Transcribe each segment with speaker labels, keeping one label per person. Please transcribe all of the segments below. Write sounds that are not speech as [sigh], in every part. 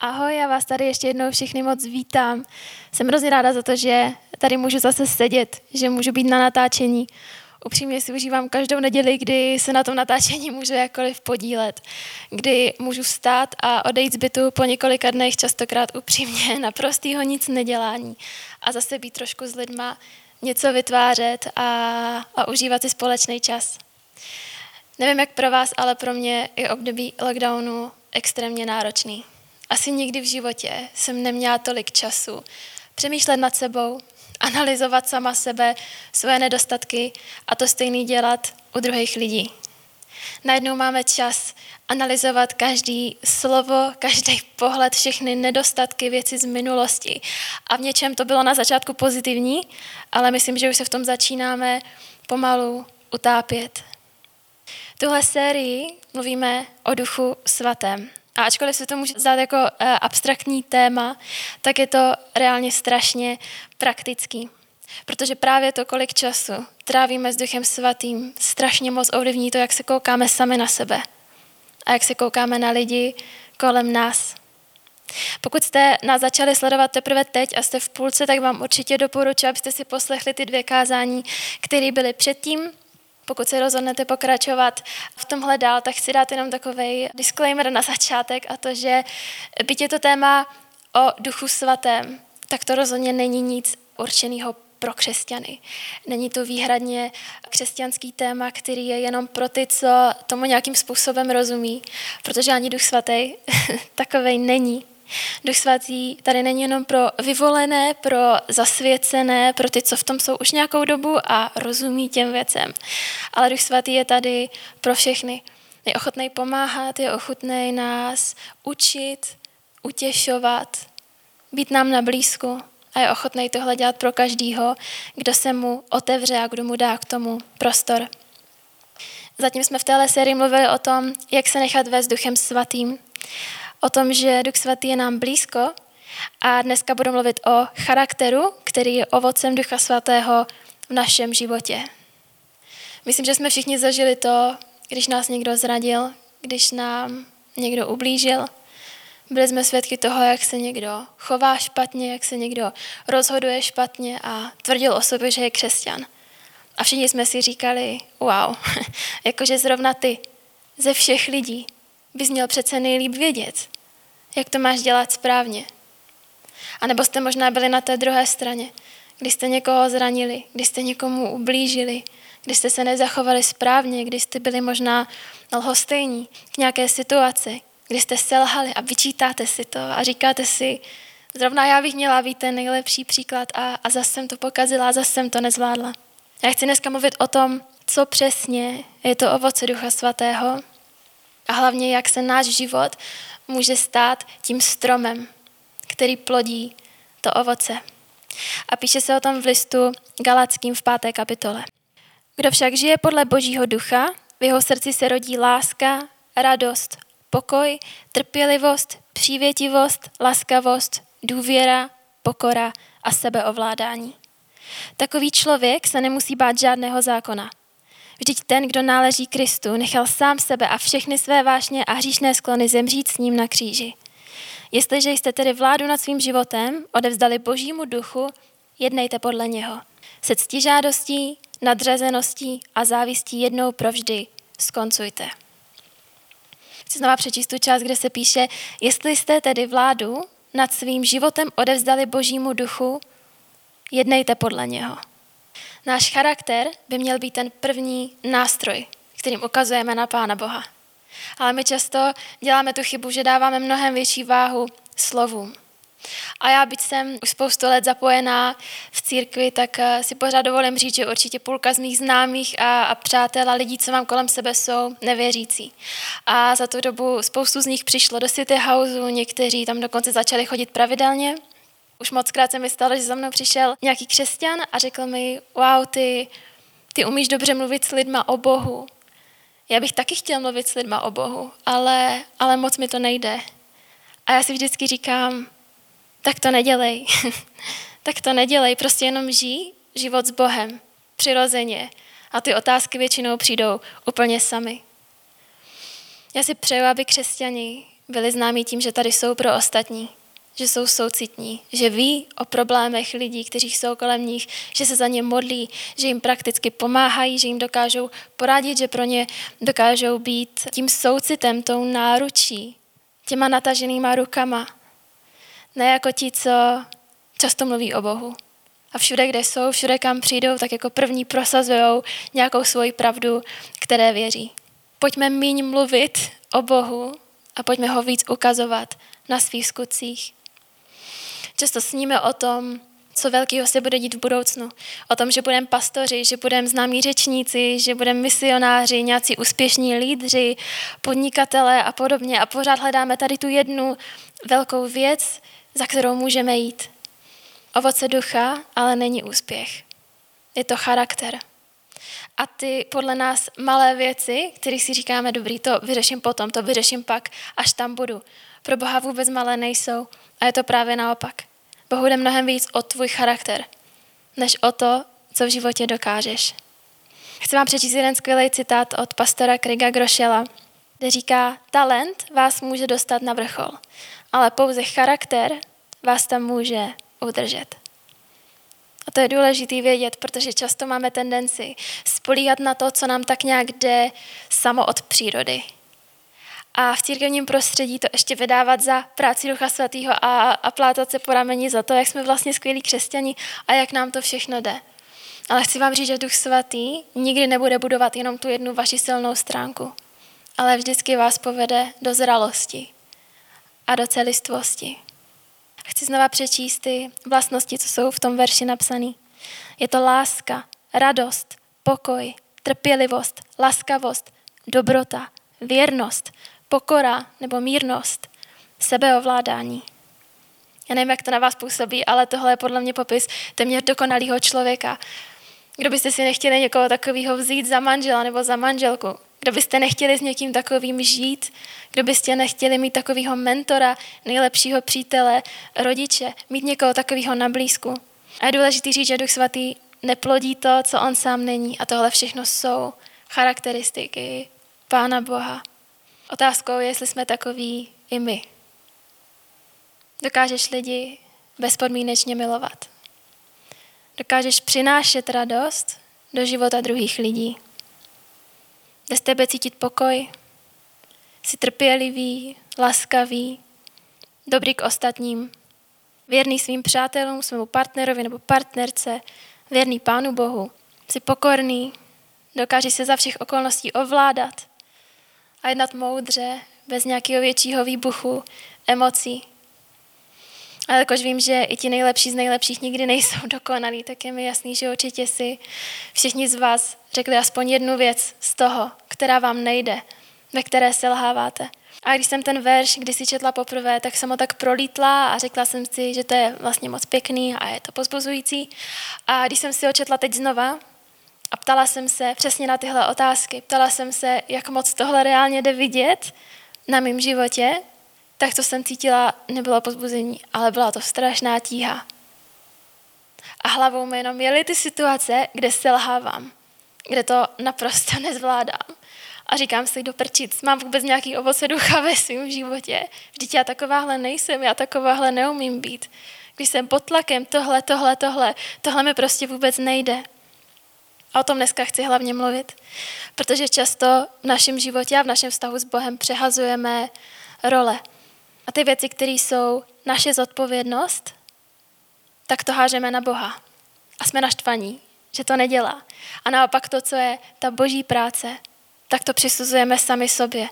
Speaker 1: Ahoj, já vás tady ještě jednou všechny moc vítám. Jsem hrozně ráda za to, že tady můžu zase sedět, že můžu být na natáčení. Upřímně si užívám každou neděli, kdy se na tom natáčení můžu jakkoliv podílet, kdy můžu vstát a odejít z bytu po několika dnech, častokrát upřímně, [laughs] na prostýho nic nedělání a zase být trošku s lidma, něco vytvářet a, a užívat si společný čas. Nevím, jak pro vás, ale pro mě je období lockdownu extrémně náročný. Asi nikdy v životě jsem neměla tolik času přemýšlet nad sebou, analyzovat sama sebe, svoje nedostatky a to stejný dělat u druhých lidí. Najednou máme čas analyzovat každý slovo, každý pohled, všechny nedostatky, věci z minulosti. A v něčem to bylo na začátku pozitivní, ale myslím, že už se v tom začínáme pomalu utápět. Tuhle sérii mluvíme o duchu svatém. A ačkoliv se to může zdát jako uh, abstraktní téma, tak je to reálně strašně praktický. Protože právě to, kolik času trávíme s Duchem Svatým, strašně moc ovlivní to, jak se koukáme sami na sebe a jak se koukáme na lidi kolem nás. Pokud jste nás začali sledovat teprve teď a jste v půlce, tak vám určitě doporučuji, abyste si poslechli ty dvě kázání, které byly předtím pokud se rozhodnete pokračovat v tomhle dál, tak chci dát jenom takový disclaimer na začátek a to, že byť je to téma o duchu svatém, tak to rozhodně není nic určeného pro křesťany. Není to výhradně křesťanský téma, který je jenom pro ty, co tomu nějakým způsobem rozumí, protože ani duch svatý [laughs] takovej není. Duch svatý tady není jenom pro vyvolené, pro zasvěcené, pro ty, co v tom jsou už nějakou dobu a rozumí těm věcem. Ale Duch svatý je tady pro všechny. Je ochotný pomáhat, je ochotný nás učit, utěšovat, být nám na blízku a je ochotný tohle dělat pro každýho, kdo se mu otevře a kdo mu dá k tomu prostor. Zatím jsme v téhle sérii mluvili o tom, jak se nechat vést duchem svatým o tom, že Duch Svatý je nám blízko a dneska budu mluvit o charakteru, který je ovocem Ducha Svatého v našem životě. Myslím, že jsme všichni zažili to, když nás někdo zradil, když nám někdo ublížil. Byli jsme svědky toho, jak se někdo chová špatně, jak se někdo rozhoduje špatně a tvrdil o sobě, že je křesťan. A všichni jsme si říkali, wow, [laughs] jakože zrovna ty ze všech lidí bys měl přece nejlíp vědět, jak to máš dělat správně. A nebo jste možná byli na té druhé straně, kdy jste někoho zranili, kdy jste někomu ublížili, kdy jste se nezachovali správně, kdy jste byli možná lhostejní k nějaké situaci, kdy jste selhali a vyčítáte si to a říkáte si, zrovna já bych měla být ten nejlepší příklad a, a zase jsem to pokazila zase jsem to nezvládla. Já chci dneska mluvit o tom, co přesně je to ovoce Ducha Svatého a hlavně, jak se náš život může stát tím stromem, který plodí to ovoce. A píše se o tom v listu Galackým v páté kapitole. Kdo však žije podle Božího ducha, v jeho srdci se rodí láska, radost, pokoj, trpělivost, přívětivost, laskavost, důvěra, pokora a sebeovládání. Takový člověk se nemusí bát žádného zákona. Vždyť ten, kdo náleží Kristu, nechal sám sebe a všechny své vášně a hříšné sklony zemřít s ním na kříži. Jestliže jste tedy vládu nad svým životem odevzdali Božímu duchu, jednejte podle něho. Se ctižádostí, nadřazeností a závistí jednou provždy skoncujte. Chci znova přečíst tu část, kde se píše, jestli jste tedy vládu nad svým životem odevzdali Božímu duchu, jednejte podle něho. Náš charakter by měl být ten první nástroj, kterým ukazujeme na Pána Boha. Ale my často děláme tu chybu, že dáváme mnohem větší váhu slovům. A já, byť jsem už spoustu let zapojená v církvi, tak eh, si pořád dovolím říct, že určitě půlka z mých známých a, a přátel a lidí, co mám kolem sebe, jsou nevěřící. A za tu dobu spoustu z nich přišlo do City Houseu, někteří tam dokonce začali chodit pravidelně. Už moc krát se mi stalo, že za mnou přišel nějaký křesťan a řekl mi, wow, ty, ty umíš dobře mluvit s lidma o Bohu. Já bych taky chtěl mluvit s lidma o Bohu, ale, ale moc mi to nejde. A já si vždycky říkám, tak to nedělej. [laughs] tak to nedělej, prostě jenom žij život s Bohem, přirozeně. A ty otázky většinou přijdou úplně sami. Já si přeju, aby křesťani byli známí tím, že tady jsou pro ostatní, že jsou soucitní, že ví o problémech lidí, kteří jsou kolem nich, že se za ně modlí, že jim prakticky pomáhají, že jim dokážou poradit, že pro ně dokážou být tím soucitem, tou náručí, těma nataženýma rukama. Ne jako ti, co často mluví o Bohu. A všude, kde jsou, všude, kam přijdou, tak jako první prosazují nějakou svoji pravdu, které věří. Pojďme míň mluvit o Bohu a pojďme ho víc ukazovat na svých skutcích. Často sníme o tom, co velkého se bude dít v budoucnu. O tom, že budeme pastoři, že budeme známí řečníci, že budeme misionáři, nějací úspěšní lídři, podnikatelé a podobně. A pořád hledáme tady tu jednu velkou věc, za kterou můžeme jít. Ovoce ducha, ale není úspěch. Je to charakter. A ty podle nás malé věci, které si říkáme, dobrý, to vyřeším potom, to vyřeším pak, až tam budu. Pro Boha vůbec malé nejsou. A je to právě naopak. Bohu jde mnohem víc o tvůj charakter, než o to, co v životě dokážeš. Chci vám přečíst jeden skvělý citát od pastora Kriga Grošela, kde říká, talent vás může dostat na vrchol, ale pouze charakter vás tam může udržet. A to je důležité vědět, protože často máme tendenci spolíhat na to, co nám tak nějak jde samo od přírody. A v církevním prostředí to ještě vydávat za práci Ducha Svatého a, a plátat se po rameni za to, jak jsme vlastně skvělí křesťani a jak nám to všechno jde. Ale chci vám říct, že Duch Svatý nikdy nebude budovat jenom tu jednu vaši silnou stránku, ale vždycky vás povede do zralosti a do celistvosti. Chci znova přečíst ty vlastnosti, co jsou v tom verši napsané. Je to láska, radost, pokoj, trpělivost, laskavost, dobrota, věrnost, pokora nebo mírnost, sebeovládání. Já nevím, jak to na vás působí, ale tohle je podle mě popis téměř dokonalého člověka. Kdo byste si nechtěli někoho takového vzít za manžela nebo za manželku? Kdo byste nechtěli s někým takovým žít? Kdo byste nechtěli mít takového mentora, nejlepšího přítele, rodiče, mít někoho takového na blízku? A je důležité říct, že Duch Svatý neplodí to, co on sám není. A tohle všechno jsou charakteristiky Pána Boha. Otázkou je, jestli jsme takový i my. Dokážeš lidi bezpodmínečně milovat. Dokážeš přinášet radost do života druhých lidí. Jde z tebe cítit pokoj. Jsi trpělivý, laskavý, dobrý k ostatním, věrný svým přátelům, svému partnerovi nebo partnerce, věrný Pánu Bohu. Jsi pokorný, dokážeš se za všech okolností ovládat a jednat moudře, bez nějakého většího výbuchu emocí. Ale jakož vím, že i ti nejlepší z nejlepších nikdy nejsou [laughs] dokonalí, tak je mi jasný, že určitě si všichni z vás řekli aspoň jednu věc z toho, která vám nejde, ve které selháváte. A když jsem ten verš když si četla poprvé, tak jsem ho tak prolítla a řekla jsem si, že to je vlastně moc pěkný a je to pozbuzující. A když jsem si ho četla teď znova a ptala jsem se přesně na tyhle otázky, ptala jsem se, jak moc tohle reálně jde vidět na mém životě, tak to jsem cítila, nebylo pozbuzení, ale byla to strašná tíha. A hlavou mi jenom jeli ty situace, kde selhávám, kde to naprosto [laughs] nezvládám. A říkám si, do prčic, mám vůbec nějaký ovoce ducha ve svém životě. Vždyť já takováhle nejsem, já takováhle neumím být. Když jsem pod tlakem, tohle, tohle, tohle, tohle mi prostě vůbec nejde. A o tom dneska chci hlavně mluvit, protože často v našem životě a v našem vztahu s Bohem přehazujeme role. A ty věci, které jsou naše zodpovědnost, tak to hážeme na Boha. A jsme naštvaní, že to nedělá. A naopak to, co je ta boží práce, tak to přisuzujeme sami sobě.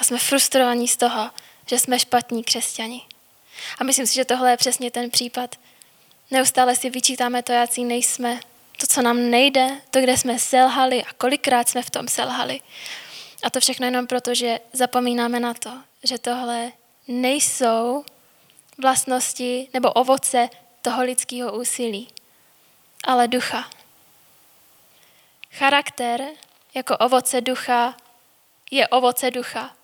Speaker 1: A jsme frustrovaní z toho, že jsme špatní křesťani. A myslím si, že tohle je přesně ten případ. Neustále si vyčítáme to, jaký nejsme, to, co nám nejde, to, kde jsme selhali a kolikrát jsme v tom selhali. A to všechno jenom proto, že zapomínáme na to, že tohle nejsou vlastnosti nebo ovoce toho lidského úsilí, ale ducha. Charakter jako ovoce ducha je ovoce ducha,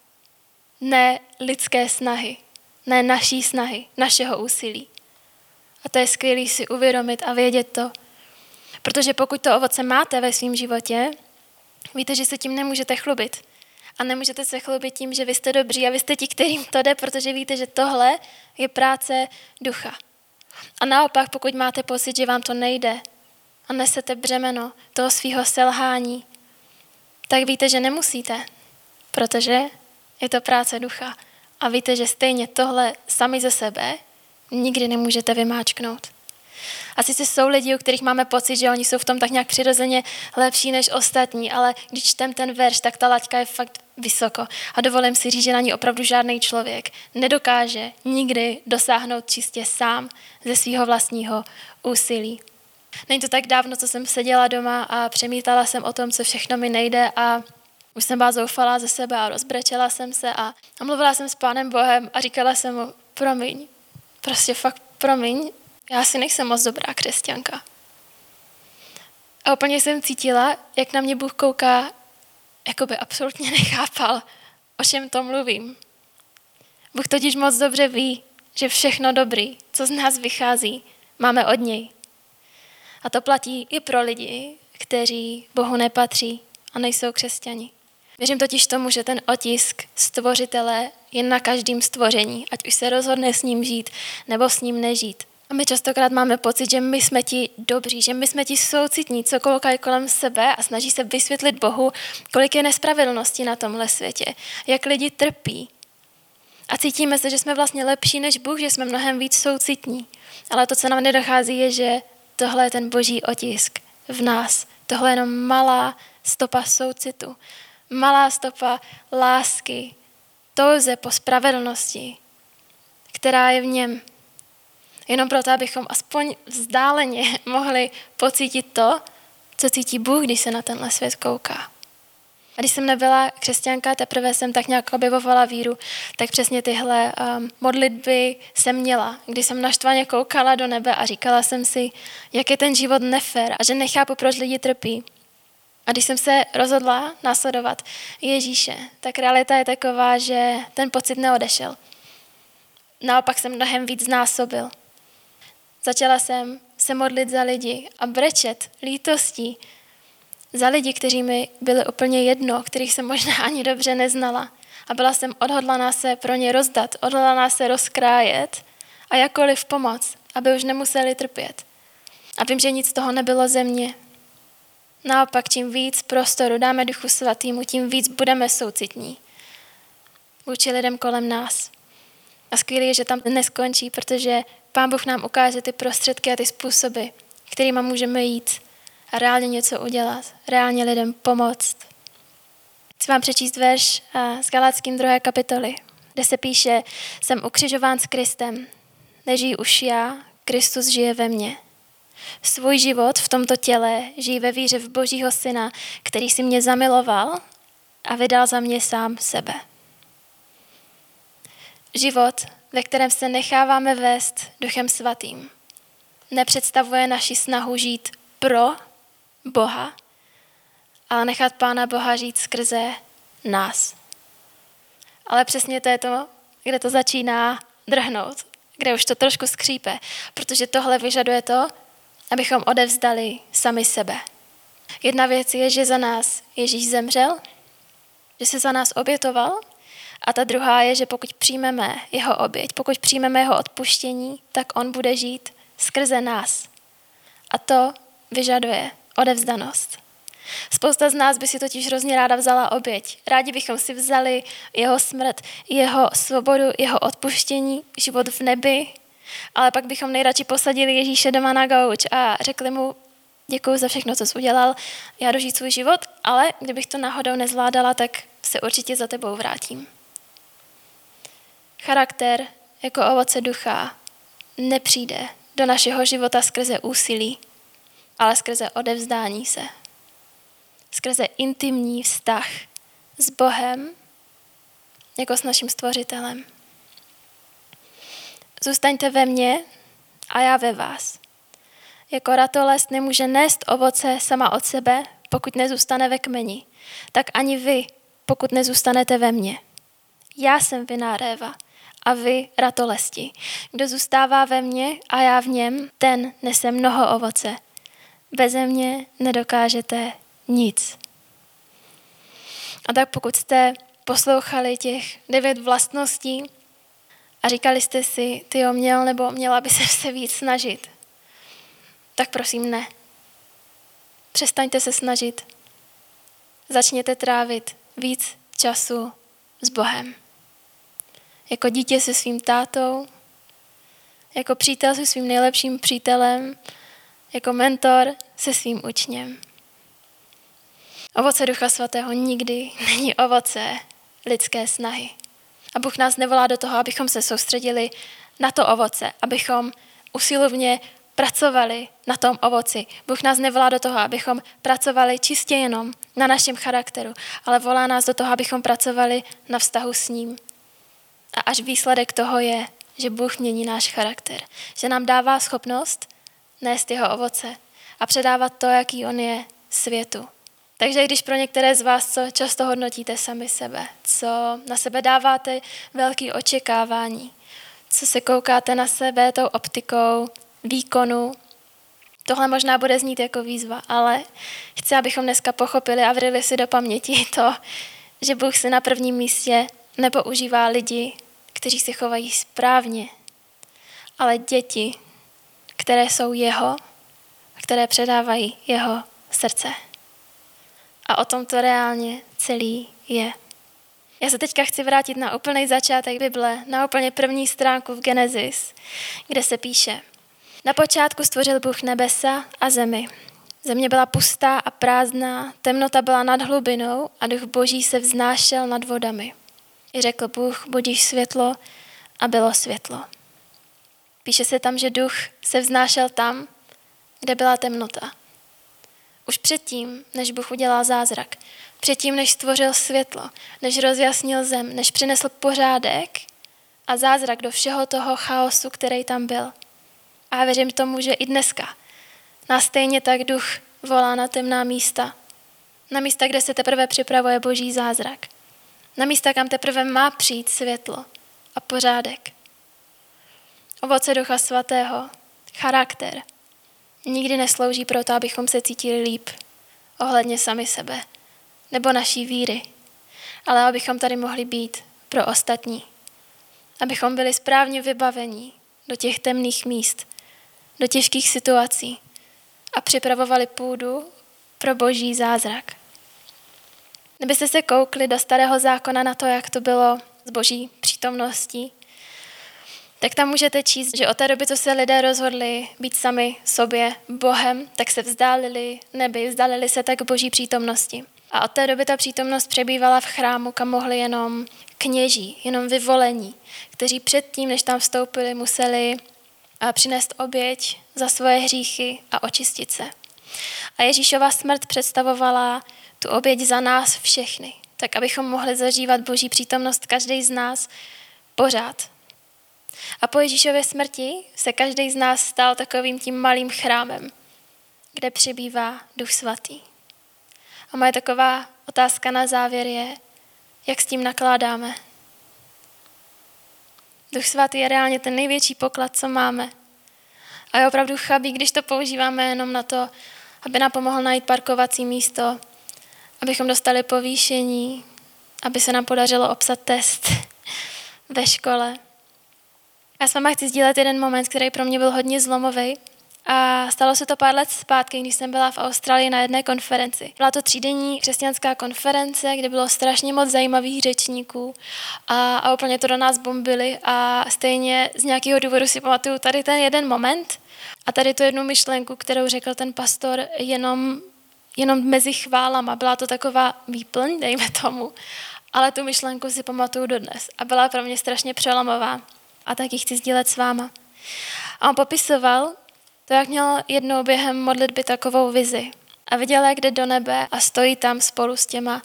Speaker 1: ne lidské snahy, ne naší snahy, našeho úsilí. A to je skvělé si uvědomit a vědět to, protože pokud to ovoce máte ve svém životě, víte, že se tím nemůžete chlubit. A nemůžete se chlubit tím, že vy jste dobří a vy jste ti, kterým to jde, protože víte, že tohle je práce ducha. A naopak, pokud máte pocit, že vám to nejde a nesete břemeno toho svého selhání, tak víte, že nemusíte, protože je to práce ducha. A víte, že stejně tohle sami ze sebe nikdy nemůžete vymáčknout. A sice jsou lidi, u kterých máme pocit, že oni jsou v tom tak nějak přirozeně lepší než ostatní, ale když čtem ten verš, tak ta laťka je fakt vysoko. A dovolím si říct, že na ní opravdu žádný člověk nedokáže nikdy dosáhnout čistě sám ze svého vlastního úsilí. Není to tak dávno, co jsem seděla doma a přemítala jsem o tom, co všechno mi nejde a už jsem byla zoufalá ze sebe a rozbrečela jsem se a, a mluvila jsem s Pánem Bohem a říkala jsem mu, promiň, prostě fakt promiň, já si nejsem moc dobrá křesťanka. A úplně jsem cítila, jak na mě Bůh kouká, jako by absolutně [laughs] nechápal, o čem to mluvím. Bůh totiž moc dobře ví, že všechno dobrý, co z nás vychází, máme od něj. A to platí i pro lidi, kteří Bohu nepatří a nejsou křesťani. Věřím totiž tomu, že ten otisk stvořitele je na každém stvoření, ať už se rozhodne s ním žít nebo s ním nežít. A my častokrát máme pocit, že my jsme ti dobří, že my jsme ti soucitní, co koukají kolem sebe a snaží se vysvětlit Bohu, kolik je nespravedlnosti na tomhle světě, jak lidi trpí. A cítíme se, že jsme vlastně lepší než Bůh, že jsme mnohem víc soucitní. Ale to, co nám nedochází, je, že tohle je ten boží otisk v nás. Tohle je jenom malá stopa soucitu, malá stopa lásky, touze po spravedlnosti, která je v něm. Jenom proto, abychom aspoň vzdáleně [laughs] mohli pocítit to, co cítí Bůh, když se na tenhle svět kouká. A když jsem nebyla křesťanka, teprve jsem tak nějak objevovala víru, tak přesně tyhle um, modlitby jsem měla, kdy jsem naštvaně koukala do nebe a říkala jsem si, jak je ten život nefér a že nechápu, proč lidi trpí. A když jsem se rozhodla následovat Ježíše, tak realita je taková, že ten pocit neodešel. Naopak jsem mnohem víc znásobil. Začala jsem se modlit za lidi a brečet lítostí za lidi, kteří mi byli úplně jedno, kterých jsem možná [laughs] ani dobře neznala. A byla jsem odhodlaná se pro ně rozdat, odhodlaná se rozkrájet a jakkoliv pomoct, aby už nemuseli trpět. A vím, že nic z toho nebylo ze mě. Naopak, čím víc prostoru dáme Duchu Svatýmu, tím víc budeme soucitní vůči lidem kolem nás. A skvělé je, že tam neskončí, protože Pán Bůh nám ukáže ty prostředky a ty způsoby, kterými můžeme jít a reálně něco udělat, reálně lidem pomoct. Chci vám přečíst verš z Galackým druhé kapitoly, kde se píše, jsem ukřižován s Kristem, nežijí už já, Kristus žije ve mně. Svůj život v tomto těle žijí ve víře v Božího Syna, který si mě zamiloval a vydal za mě sám sebe. Život, ve kterém se necháváme vést Duchem Svatým, nepředstavuje naši snahu žít pro Boha, ale nechat Pána Boha žít skrze nás. Ale přesně to je to, kde to začíná drhnout, kde už to trošku skřípe, protože tohle vyžaduje to, abychom odevzdali sami sebe. Jedna věc je, že za nás Ježíš zemřel, že se za nás obětoval, a ta druhá je, že pokud přijmeme jeho oběť, pokud přijmeme jeho odpuštění, tak on bude žít skrze nás. A to vyžaduje odevzdanost. Spousta z nás by si totiž hrozně ráda vzala oběť. Rádi bychom si vzali jeho smrt, jeho svobodu, jeho odpuštění, život v nebi, ale pak bychom nejradši posadili Ježíše doma na gauč a řekli mu, děkuji za všechno, co jsi udělal, já dožít svůj život, ale kdybych to náhodou nezvládala, tak se určitě za tebou vrátím. Charakter jako ovoce ducha nepřijde do našeho života skrze úsilí, ale skrze odevzdání se. Skrze intimní vztah s Bohem jako s naším stvořitelem. Zůstaňte ve mně a já ve vás. Jako ratolest nemůže nést ovoce sama od sebe, pokud nezůstane ve kmeni, tak ani vy, pokud nezůstanete ve mně. Já jsem viná réva a vy ratolesti. Kdo zůstává ve mně a já v něm, ten nese mnoho ovoce. Beze mě nedokážete nic. A tak pokud jste poslouchali těch devět vlastností a říkali jste si, ty jo, měl nebo měla by se se víc snažit, tak prosím ne. Přestaňte se snažit. Začněte trávit víc času s Bohem. Jako dítě se svým tátou, jako přítel se svým nejlepším přítelem, jako mentor se svým učněm. Ovoce Ducha Svatého nikdy není ovoce lidské snahy. A Bůh nás nevolá do toho, abychom se soustředili na to ovoce, abychom usilovně pracovali na tom ovoci. Bůh nás nevolá do toho, abychom pracovali čistě jenom na našem charakteru, ale volá nás do toho, abychom pracovali na vztahu s ním. A až výsledek toho je, že Bůh mění náš charakter, že nám dává schopnost nést jeho ovoce a předávat to, jaký on je světu. Takže když pro některé z vás, co často hodnotíte sami sebe, co na sebe dáváte velký očekávání, co se koukáte na sebe tou optikou výkonu, tohle možná bude znít jako výzva, ale chci, abychom dneska pochopili a vrili si do paměti to, že Bůh si na prvním místě nepoužívá lidi, kteří se chovají správně, ale děti, které jsou jeho a které předávají jeho srdce. A o tom to reálně celý je. Já se teďka chci vrátit na úplný začátek Bible, na úplně první stránku v Genesis, kde se píše. Na počátku stvořil Bůh nebesa a zemi. Země byla pustá a prázdná, temnota byla nad hlubinou a duch boží se vznášel nad vodami. I řekl Bůh, budíš světlo a bylo světlo. Píše se tam, že duch se vznášel tam, kde byla temnota. Už předtím, než Bůh udělal zázrak, předtím, než stvořil světlo, než rozjasnil zem, než přinesl pořádek a zázrak do všeho toho chaosu, který tam byl. A věřím tomu, že i dneska nás stejně tak duch volá na temná místa. Na místa, kde se teprve připravuje boží zázrak. Na místa, kam teprve má přijít světlo a pořádek. Ovoce Ducha Svatého, charakter, nikdy neslouží pro to, abychom se cítili líp ohledně sami sebe nebo naší víry, ale abychom tady mohli být pro ostatní. Abychom byli správně vybavení do těch temných míst, do těžkých situací a připravovali půdu pro boží zázrak. Kdybyste se koukli do starého zákona na to, jak to bylo s boží přítomností, tak tam můžete číst, že od té doby, co se lidé rozhodli být sami sobě Bohem, tak se vzdálili nebi, vzdálili se tak boží přítomnosti. A od té doby ta přítomnost přebývala v chrámu, kam mohli jenom kněží, jenom vyvolení, kteří předtím, než tam vstoupili, museli přinést oběť za svoje hříchy a očistit se. A Ježíšova smrt představovala tu oběť za nás všechny, tak abychom mohli zažívat Boží přítomnost každý z nás pořád. A po Ježíšově smrti se každý z nás stal takovým tím malým chrámem, kde přibývá Duch Svatý. A moje taková otázka na závěr je, jak s tím nakládáme. Duch Svatý je reálně ten největší poklad, co máme. A je opravdu chabý, když to používáme jenom na to, aby nám pomohl najít parkovací místo, abychom dostali povýšení, aby se nám podařilo obsat test [laughs] ve škole. Já s váma chci sdílet jeden moment, který pro mě byl hodně zlomový. A stalo se to pár let zpátky, když jsem byla v Austrálii na jedné konferenci. Byla to třídenní křesťanská konference, kde bylo strašně moc zajímavých řečníků a, a úplně to do nás bombili a stejně z nějakého důvodu si pamatuju tady ten jeden moment a tady tu jednu myšlenku, kterou řekl ten pastor jenom, jenom mezi chválama. Byla to taková výplň, dejme tomu, ale tu myšlenku si pamatuju dodnes a byla pro mě strašně přelomová a tak ji chci sdílet s váma. A on popisoval to, jak měl jednou během modlitby takovou vizi. A viděl, jak jde do nebe a stojí tam spolu s těma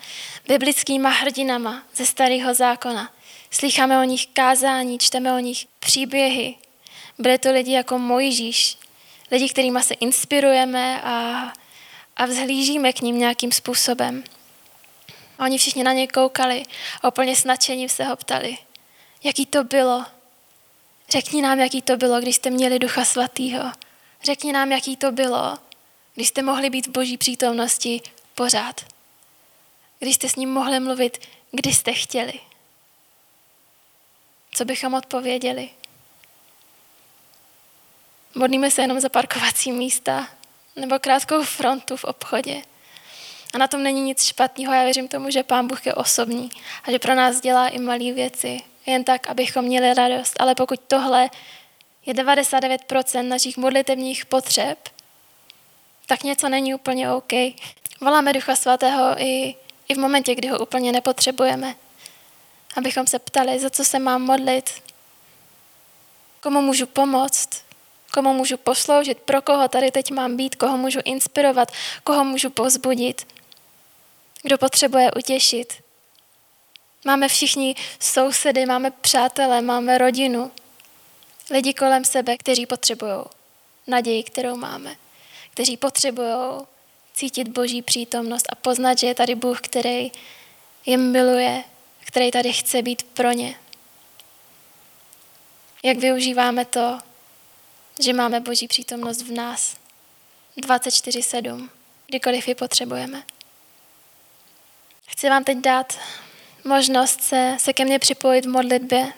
Speaker 1: biblickýma hrdinama ze starého zákona. Slycháme o nich kázání, čteme o nich příběhy. Byli to lidi jako Mojžíš, lidi, kterými se inspirujeme a, a vzhlížíme k ním nějakým způsobem. A oni všichni na něj koukali a úplně s nadšením se ho ptali, jaký to bylo, Řekni nám, jaký to bylo, když jste měli Ducha Svatého. Řekni nám, jaký to bylo, když jste mohli být v boží přítomnosti pořád. Když jste s ním mohli mluvit kdy jste chtěli? Co bychom odpověděli? Modlíme se jenom za parkovací místa nebo krátkou frontu v obchodě. A na tom není nic špatného. Já věřím tomu, že Pán Bůh je osobní a že pro nás dělá i malé věci. Jen tak, abychom měli radost. Ale pokud tohle je 99% našich modlitevních potřeb, tak něco není úplně OK. Voláme Ducha Svatého i, i v momentě, kdy ho úplně nepotřebujeme. Abychom se ptali, za co se mám modlit, komu můžu pomoct, komu můžu posloužit, pro koho tady teď mám být, koho můžu inspirovat, koho můžu pozbudit, kdo potřebuje utěšit. Máme všichni sousedy, máme přátele, máme rodinu, lidi kolem sebe, kteří potřebují naději, kterou máme, kteří potřebují cítit Boží přítomnost a poznat, že je tady Bůh, který je miluje, který tady chce být pro ně. Jak využíváme to, že máme Boží přítomnost v nás 24-7, kdykoliv ji potřebujeme. Chci vám teď dát možnost se, se ke mně připojit v modlitbě.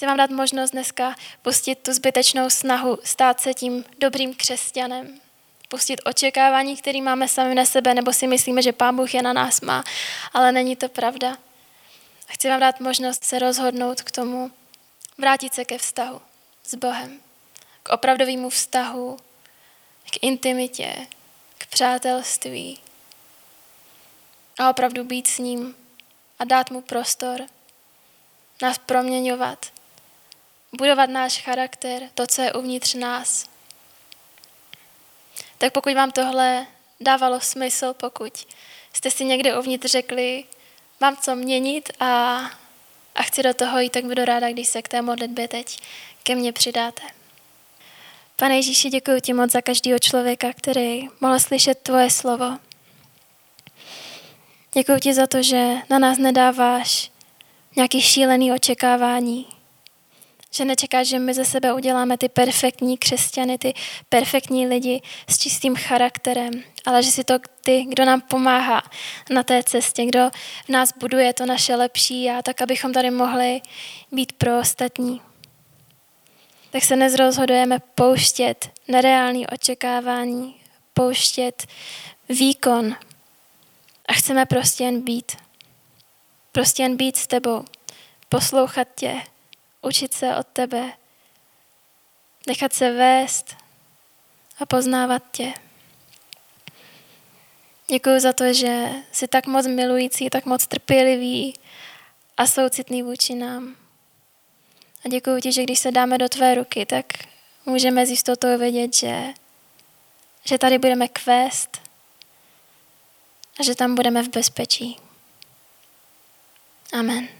Speaker 1: Chci vám dát možnost dneska pustit tu zbytečnou snahu stát se tím dobrým křesťanem, pustit očekávání, které máme sami na sebe, nebo si myslíme, že Pán Bůh je na nás má, ale není to pravda. A chci vám dát možnost se rozhodnout k tomu, vrátit se ke vztahu s Bohem, k opravdovému vztahu, k intimitě, k přátelství a opravdu být s ním a dát mu prostor, nás proměňovat, budovat náš charakter, to, co je uvnitř nás. Tak pokud vám tohle dávalo smysl, pokud jste si někde uvnitř řekli, mám co měnit a, a chci do toho jít, tak budu ráda, když se k té modlitbě teď ke mně přidáte. Pane Ježíši, děkuji ti moc za každého člověka, který mohl slyšet tvoje slovo. Děkuji ti za to, že na nás nedáváš nějaký šílený očekávání, že nečekáš, že my ze sebe uděláme ty perfektní křesťany, ty perfektní lidi s čistým charakterem, ale že si to ty, kdo nám pomáhá na té cestě, kdo v nás buduje to naše lepší a tak, abychom tady mohli být pro ostatní. Tak se nezrozhodujeme pouštět nereální očekávání, pouštět výkon a chceme prostě jen být. Prostě jen být s tebou, poslouchat tě, učit se od tebe, nechat se vést a poznávat tě. Děkuji za to, že jsi tak moc milující, tak moc trpělivý a soucitný vůči nám. A děkuji ti, že když se dáme do tvé ruky, tak můžeme s jistotou vědět, že, že tady budeme kvést a že tam budeme v bezpečí. Amen.